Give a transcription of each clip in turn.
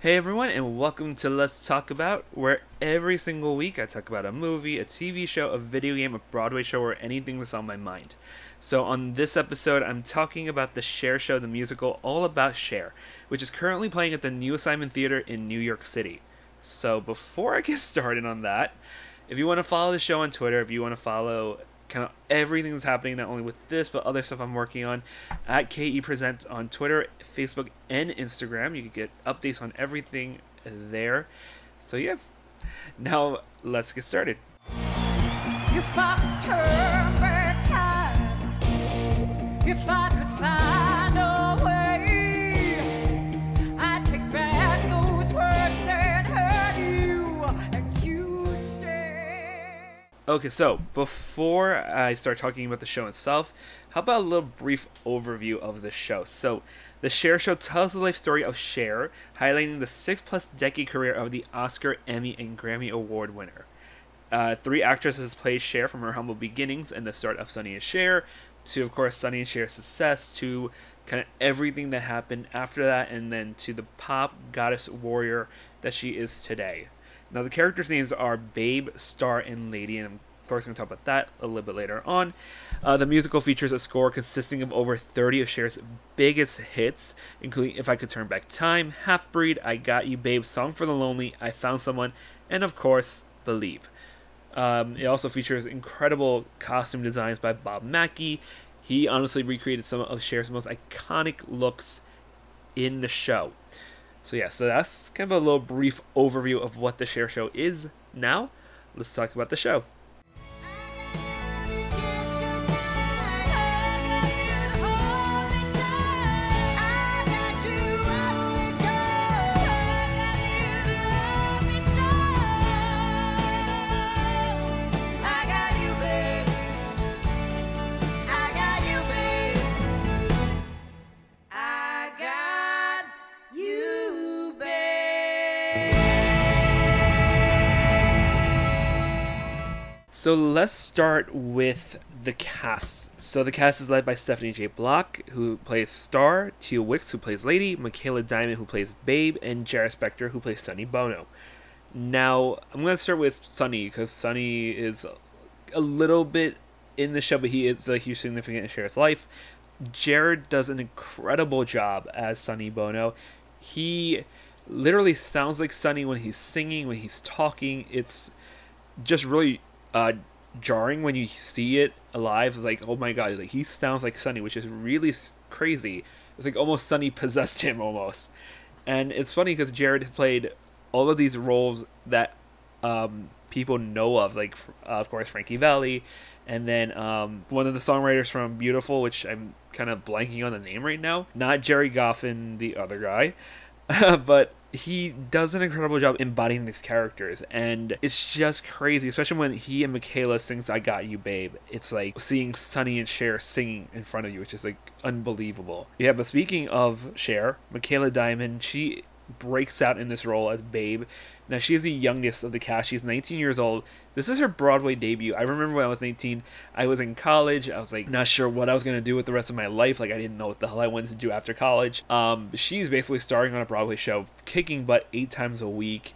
Hey everyone, and welcome to Let's Talk About, where every single week I talk about a movie, a TV show, a video game, a Broadway show, or anything that's on my mind. So, on this episode, I'm talking about the Cher Show, the musical All About Cher, which is currently playing at the Neil Simon Theater in New York City. So, before I get started on that, if you want to follow the show on Twitter, if you want to follow kind of everything that's happening, not only with this, but other stuff I'm working on at KE Present on Twitter, Facebook, and Instagram. You can get updates on everything there. So, yeah. Now, let's get started. If I could turn back time, if I could Okay, so before I start talking about the show itself, how about a little brief overview of the show? So, the Cher Show tells the life story of Cher, highlighting the six plus decade career of the Oscar, Emmy, and Grammy Award winner. Uh, three actresses play Cher from her humble beginnings and the start of Sonny and Cher, to of course Sonny and Cher's success, to kind of everything that happened after that, and then to the pop goddess warrior that she is today. Now the characters' names are Babe, Star, and Lady, and I'm of course, going to talk about that a little bit later on. Uh, the musical features a score consisting of over 30 of Cher's biggest hits, including If I Could Turn Back Time, Half Breed, I Got You, Babe, Song for the Lonely, I Found Someone, and of course, Believe. Um, it also features incredible costume designs by Bob Mackie. He honestly recreated some of Cher's most iconic looks in the show. So yeah, so that's kind of a little brief overview of what the Cher Show is now. Let's talk about the show. So let's start with the cast. So the cast is led by Stephanie J. Block, who plays Star, Teal Wicks, who plays Lady, Michaela Diamond, who plays Babe, and Jarrod Spector, who plays Sonny Bono. Now, I'm going to start with Sonny, because Sonny is a little bit in the show, but he is a huge significant in Cher's life. Jarrod does an incredible job as Sonny Bono. He literally sounds like Sonny when he's singing, when he's talking. It's just really uh, jarring when you see it alive. It's like, oh my god, like he sounds like Sonny, which is really crazy. It's like almost Sonny possessed him almost. And it's funny because Jarrod has played all of these roles that um, people know of, like uh, of course Frankie Valli, and then um, one of the songwriters from Beautiful, which I'm kind of blanking on the name right now. Not Gerry Goffin, the other guy, but he does an incredible job embodying these characters and it's just crazy especially when he and michaela sings i got you babe. It's like seeing sonny and Cher singing in front of you which is like unbelievable. Yeah but speaking of Cher michaela diamond she breaks out in this role as babe. Now she is the youngest of the cast. She's 19 years old. This is her broadway debut. I remember when i was 19 i was in college. I was like not sure what i was going to do with the rest of my life. Like i didn't know what the hell i wanted to do after college. Um, she's basically starring on a broadway show kicking butt eight times a week.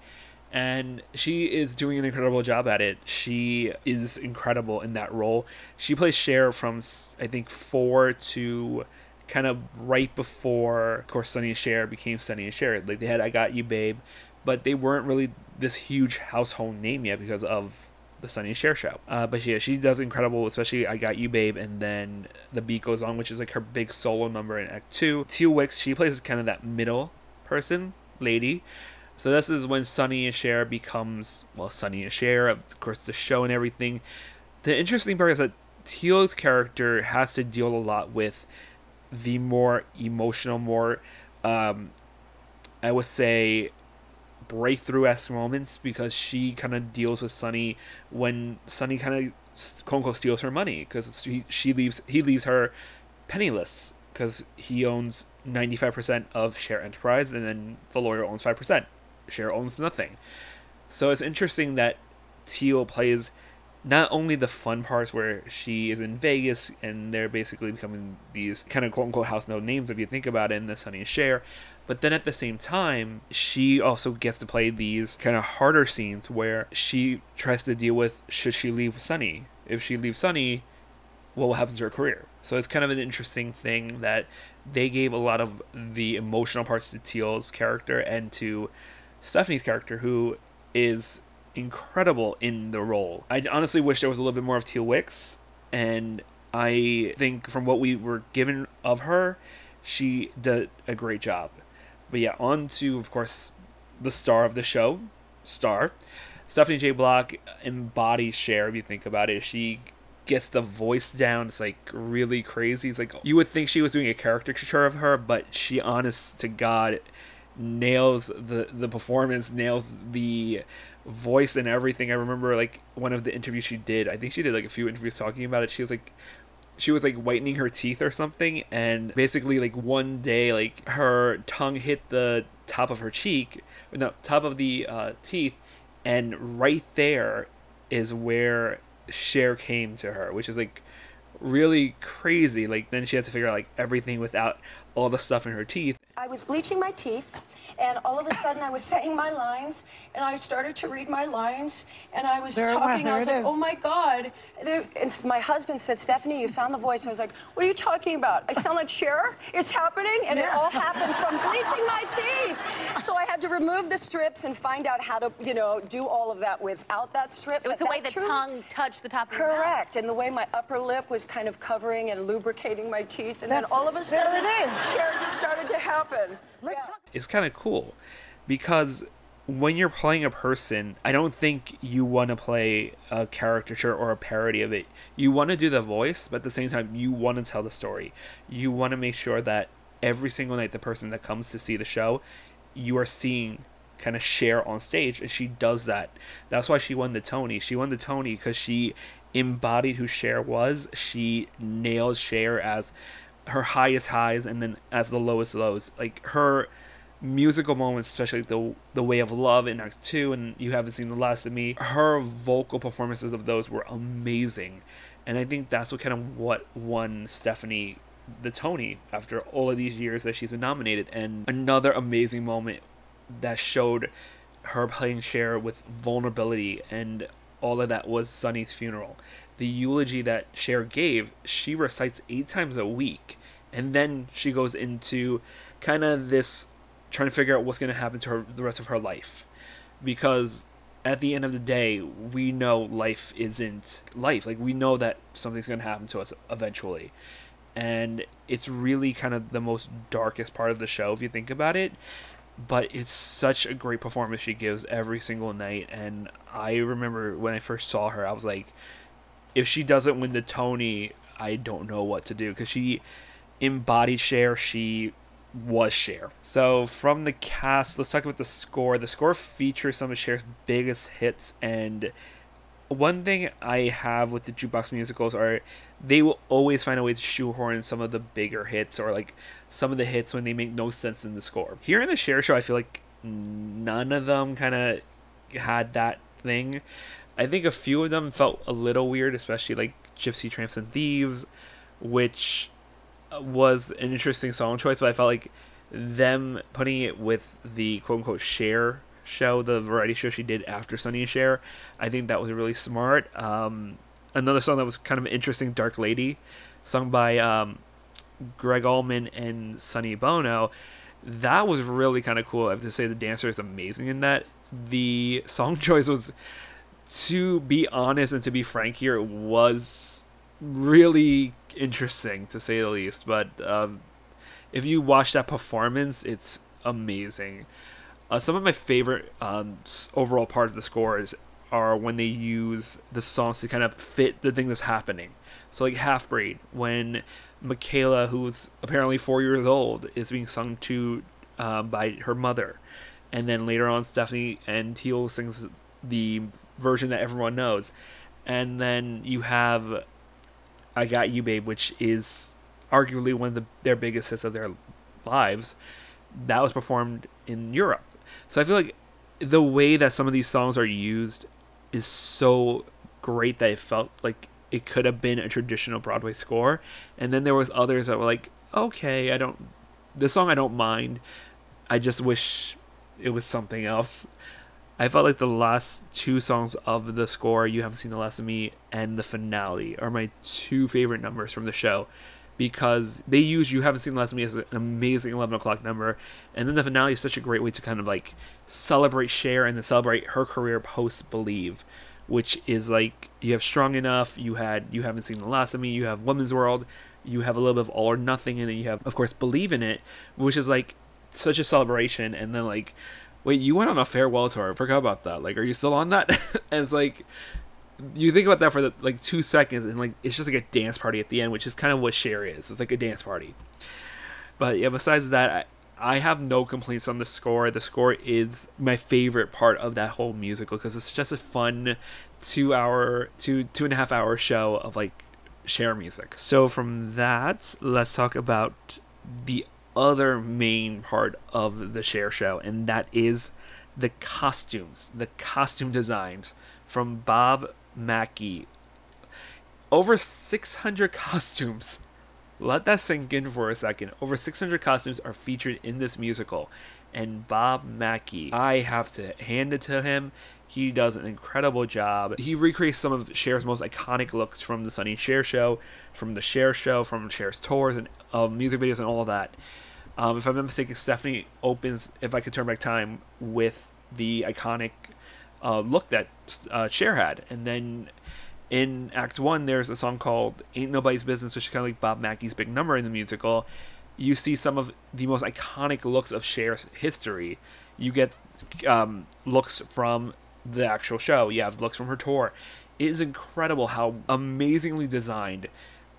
And she is doing an incredible job at it. She is incredible in that role. She plays Cher from I think four to kind of right before, of course, Sonny and Cher became Sonny and Cher. Like they had "I Got You, Babe," but they weren't really this huge household name yet because of the Sonny and Cher show. Uh, but yeah, she does incredible, especially "I Got You, Babe," and then "The Beat Goes On," which is like her big solo number in Act Two. Teal Wicks, she plays kind of that middle person, lady. So this is when Sonny and Cher becomes well, Sonny and Cher, of course, the show and everything. The interesting part is that Teal's character has to deal a lot with the more emotional, more, um, I would say, breakthrough esque moments because she kind of deals with Sonny when Sonny kind of unquote steals her money because she, she leaves he leaves her penniless because he owns 95% of Cher Enterprise and then the lawyer owns 5%. Cher owns nothing. So it's interesting that Teal plays not only the fun parts where she is in Vegas and they're basically becoming these kind of quote unquote house note names if you think about it in the Sonny and Cher, but then at the same time, she also gets to play these kind of harder scenes where she tries to deal with should she leave Sonny? If she leaves Sonny, what will happen to her career? So it's kind of an interesting thing that they gave a lot of the emotional parts to Teal's character and to Stephanie's character, who is incredible in the role. I honestly wish there was a little bit more of Teal Wicks, and I think from what we were given of her, she did a great job. But yeah, on to of course the star of the show, Star. Stephanie J. Block embodies Cher if you think about it. She gets the voice down. It's like really crazy. It's like you would think she was doing a caricature of her, but she honest to God nails the the performance, nails the voice and everything. I remember like one of the interviews she did. I think she did like a few interviews talking about it. She was like she was like whitening her teeth or something and basically like one day like her tongue hit the top of her cheek no top of the uh, teeth and right there is where Cher came to her which is like really crazy like then she had to figure out like everything without all the stuff in her teeth I was bleaching my teeth, and all of a sudden I was saying my lines, and I started to read my lines, and I was There- talking. there I was like, is. "Oh my God!" There, and my husband said, "Stephanie, you found the voice." And I was like, "What are you talking about? I sound like Cher? It's happening!" And it all happened from bleaching my teeth. So I had to remove the strips and find out how to, you know, do all of that without that strip. It was But the way the that's true. tongue touched the top of your mouth. Correct, and the way my upper lip was kind of covering and lubricating my teeth, and then all of a there sudden, it is. Cher just started to happen. Let's talk. is kind of cool because when you're playing a person, I don't think you want to play a caricature or a parody of it. You want to do the voice, but at the same time, you want to tell the story. You want to make sure that every single night, the person that comes to see the show, you are seeing kind of Cher on stage, and she does that. That's why she won the Tony. She won the Tony because she embodied who Cher was. She nails Cher as her highest highs and then as the lowest lows. Like her musical moments, especially the the way of love in Act Two, and you haven't seen the last of me. Her vocal performances of those were amazing, and I think that's what kind of what won Stephanie the Tony after all of these years that she's been nominated. And another amazing moment that showed her playing Cher with vulnerability and all of that was Sonny's funeral. The eulogy that Cher gave, she recites eight times a week, and then she goes into kind of this trying to figure out what's going to happen to her the rest of her life, because at the end of the day, we know life isn't life. Like we know that something's going to happen to us eventually, and it's really kind of the most darkest part of the show if you think about it. But it's such a great performance she gives every single night. And i remember when i first saw her i was like if she doesn't win the tony i don't know what to do. Because she embodied Cher. she was Cher. So from the cast, let's talk about the score. The score features some of Cher's biggest hits, and one thing I have with the jukebox musicals are they will always find a way to shoehorn some of the bigger hits or like some of the hits when they make no sense in the score. Here in the Cher show, I feel like none of them kind of had that thing. I think a few of them felt a little weird, especially like Gypsy Tramps and Thieves, which was an interesting song choice, but I felt like them putting it with the quote unquote Cher show, the variety show she did after Sonny and Cher, I think that was really smart. Um, another song that was kind of interesting, Dark Lady, sung by um, Gregg Allman and Sonny Bono. That was really kind of cool. I have to say the dancer is amazing in that. The song choice was, to be honest and to be frank here, was really interesting to say the least. But um, if you watch that performance, it's amazing. Uh, some of my favorite um, overall parts of the scores are when they use the songs to kind of fit the thing that's happening. So like Half Breed, when Michaela, who's apparently four years old, is being sung to uh, by her mother, and then later on Stephanie and Teal sings the version that everyone knows, and then you have I Got You Babe, which is arguably one of the, their biggest hits of their lives. That was performed in Europe. So I feel like the way that some of these songs are used is so great that it felt like it could have been a traditional Broadway score. And then there was others that were like, okay, I don't the song I don't mind. I just wish it was something else. I felt like the last two songs of the score, You Haven't Seen the Last of Me and the finale, are my two favorite numbers from the show because they use You Haven't Seen the Last of Me as an amazing 11 o'clock number. And then the finale is such a great way to kind of like celebrate Cher and then celebrate her career post Believe, which is like you have Strong Enough, you had You Haven't Seen the Last of Me, you have Woman's World, you have a little bit of All or Nothing, and then you have, of course, Believe in It, which is like such a celebration. And then like, wait, you went on a farewell tour. I forgot about that. Like, are you still on that? and it's like, you think about that for the, like two seconds, and like it's just like a dance party at the end, which is kind of what Cher is. It's like a dance party. But yeah, besides that, I, I have no complaints on the score. The score is my favorite part of that whole musical because it's just a fun two hour, two two and a half hour show of like Cher music. So from that, let's talk about the other main part of the Cher show, and that is the costumes, the costume designs from Bob Mackie. Over 600 costumes. Let that sink in for a second. Over 600 costumes are featured in this musical. And Bob Mackie, I have to hand it to him. He does an incredible job. He recreates some of Cher's most iconic looks from the Sonny Cher show, from the Cher show, from Cher's tours and uh, music videos and all of that. Um, if I'm not mistaken, Stephanie opens "If I Could Turn Back Time" with the iconic uh, look that uh, Cher had, and then in Act One, there's a song called "Ain't Nobody's Business," which is kind of like Bob Mackie's big number in the musical. You see some of the most iconic looks of Cher's history. You get um, looks from the actual show. You have looks from her tour. It is incredible how amazingly designed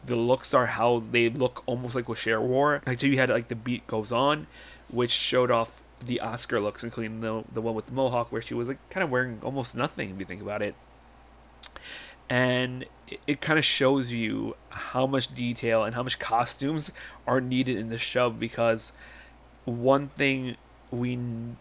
the looks are. How they look almost like what Cher wore. Like so, you had like the beat goes on, which showed off the Oscar looks, including the the one with the mohawk, where she was like kind of wearing almost nothing if you think about it. And it, kind of shows you how much detail and how much costumes are needed in the show because one thing we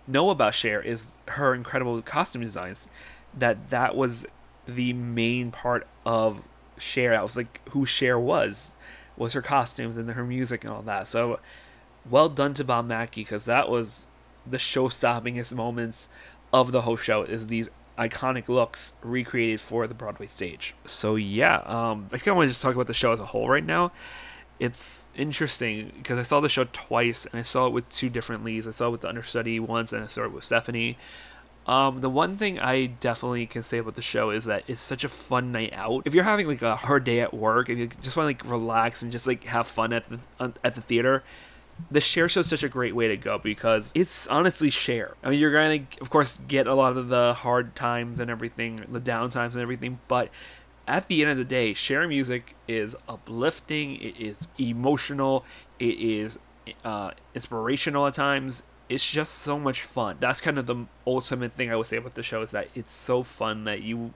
know about Cher is her incredible costume designs. That that was the main part of Cher. That was like who Cher was, was her costumes and her music and all that. So well done to Bob Mackie because that was the show-stoppingest moments of the whole show. Is these iconic looks recreated for the Broadway stage. So yeah, um, I kind of want to just talk about the show as a whole right now it's interesting because I saw the show twice and I saw it with two different leads. I saw it with the understudy once and I saw it with Stephanie. Um, the one thing I definitely can say about the show is that it's such a fun night out. If you're having like a hard day at work, if you just want to like relax and just like have fun at the at the theater, the Cher show is such a great way to go because it's honestly Cher. I mean, you're gonna of course get a lot of the hard times and everything, the down times and everything, but at the end of the day, Cher music is uplifting, it is emotional, it is uh, inspirational at times. It's just so much fun. That's kind of the ultimate thing I would say about the show is that it's so fun that you,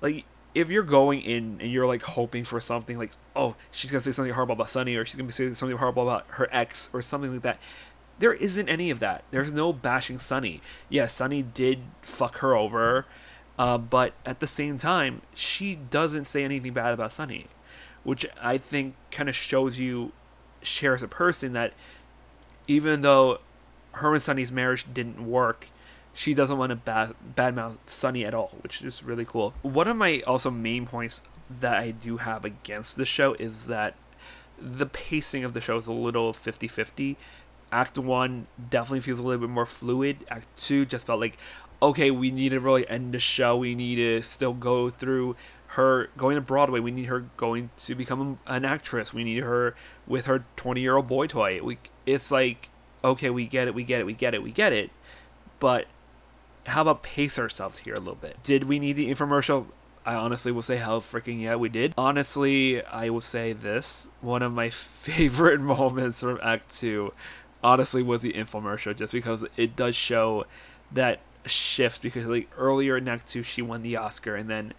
like, if you're going in and you're like hoping for something like, oh, she's gonna say something horrible about Sonny or she's gonna say something horrible about her ex or something like that, there isn't any of that. There's no bashing Sonny. Yeah, Sonny did fuck her over uh, but at the same time, she doesn't say anything bad about Sonny, which I think kind of shows you Cher as a person that even though her and Sonny's marriage didn't work, she doesn't want to bad badmouth Sonny at all, which is really cool. One of my also main points that I do have against the show is that the pacing of the show is a little 50 50. Act 1 definitely feels a little bit more fluid. Act 2 just felt like, okay, we need to really end the show. We need to still go through her going to Broadway. We need her going to become an actress. We need her with her 20 year old boy toy. We, it's like, okay, we get it, we get it, we get it, we get it. But how about pace ourselves here a little bit? Did we need the infomercial? I honestly will say hell freaking yeah we did. Honestly, I will say this. One of my favorite moments from Act 2 honestly was the infomercial just because it does show that shift because like earlier in Act Two she won the Oscar and then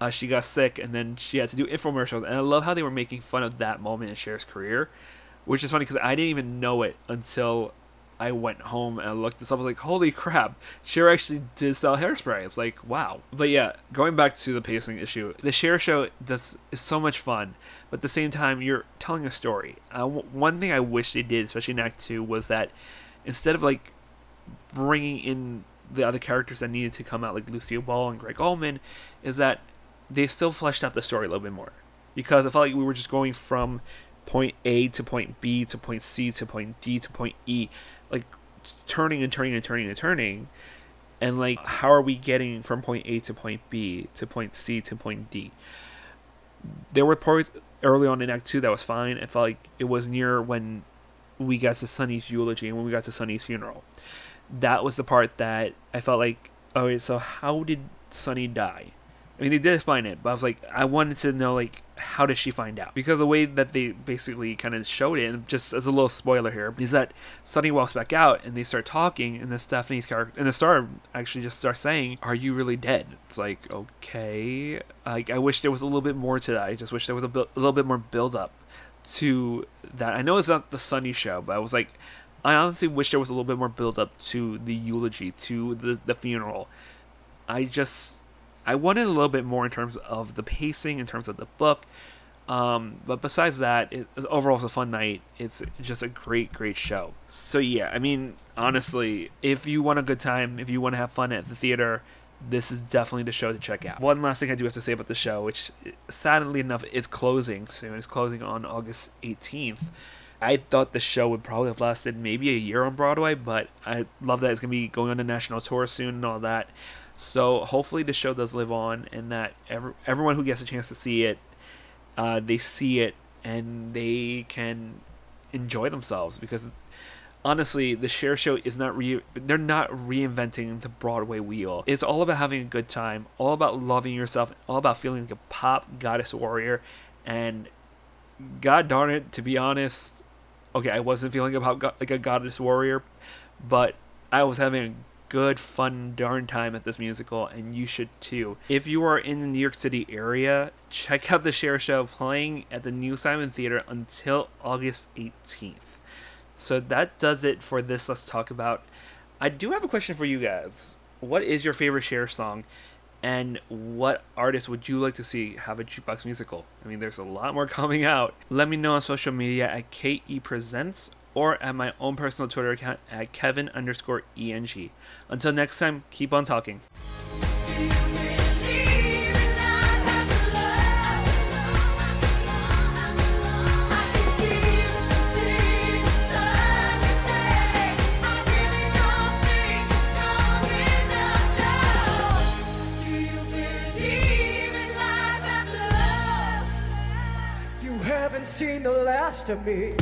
uh, she got sick and then she had to do infomercials and I love how they were making fun of that moment in Cher's career, which is funny because I didn't even know it until I went home and looked this up. I was like, holy crap, Cher actually did sell hairspray. It's like, wow. But yeah, going back to the pacing issue, the Cher show does is so much fun, but at the same time, you're telling a story. Uh, one thing I wish they did, especially in Act Two, was that instead of like bringing in the other characters that needed to come out, like Lucille Ball and Gregg Allman, is that they still fleshed out the story a little bit more. Because I felt like we were just going from point A to point B to point C to point D to point E, like turning and turning and turning and turning. And like, how are we getting from point A to point B to point C to point D? There were parts early on in Act Two that was fine. I felt like it was near when we got to Sonny's eulogy and when we got to Sonny's funeral. That was the part that I felt like, okay, so how did Sonny die? I mean, they did explain it, but I was like, I wanted to know, like, how does she find out? Because the way that they basically kind of showed it, and just as a little spoiler here, is that Sonny walks back out and they start talking, and then Stephanie's character, and the star actually just starts saying, Are you really dead? It's like, okay. Like, I wish there was a little bit more to that. I just wish there was a, bu- a little bit more build up to that. I know it's not the Sonny show, but I was like, I honestly wish there was a little bit more build up to the eulogy, to the, the funeral. I just I wanted a little bit more in terms of the pacing, in terms of the book. Um, but besides that, it, overall it's a fun night. It's just a great, great show. So yeah, I mean, honestly, if you want a good time, if you want to have fun at the theater, this is definitely the show to check out. One last thing I do have to say about the show, which sadly enough is closing soon. It's closing on August 18th. I thought the show would probably have lasted maybe a year on Broadway, but I love that it's gonna be going on a national tour soon and all that. So hopefully the show does live on, and that every, everyone who gets a chance to see it, uh, they see it and they can enjoy themselves because honestly, the Cher Show is not re they're not reinventing the Broadway wheel. It's all about having a good time, all about loving yourself, all about feeling like a pop goddess warrior, and God darn it, to be honest, okay, I wasn't feeling about like a goddess warrior, but I was having a good, fun, darn time at this musical, and you should too. If you are in the New York City area, check out the Cher Show playing at the Neil Simon Theater until August 18th. So that does it for this. Let's talk about. I do have a question for you guys. What is your favorite Cher song? And what artist would you like to see have a jukebox musical? I mean, there's a lot more coming out. Let me know on social media at KE Presents or at my own personal Twitter account at Kevin underscore ENG. Until next time, keep on talking. You haven't seen the last of me.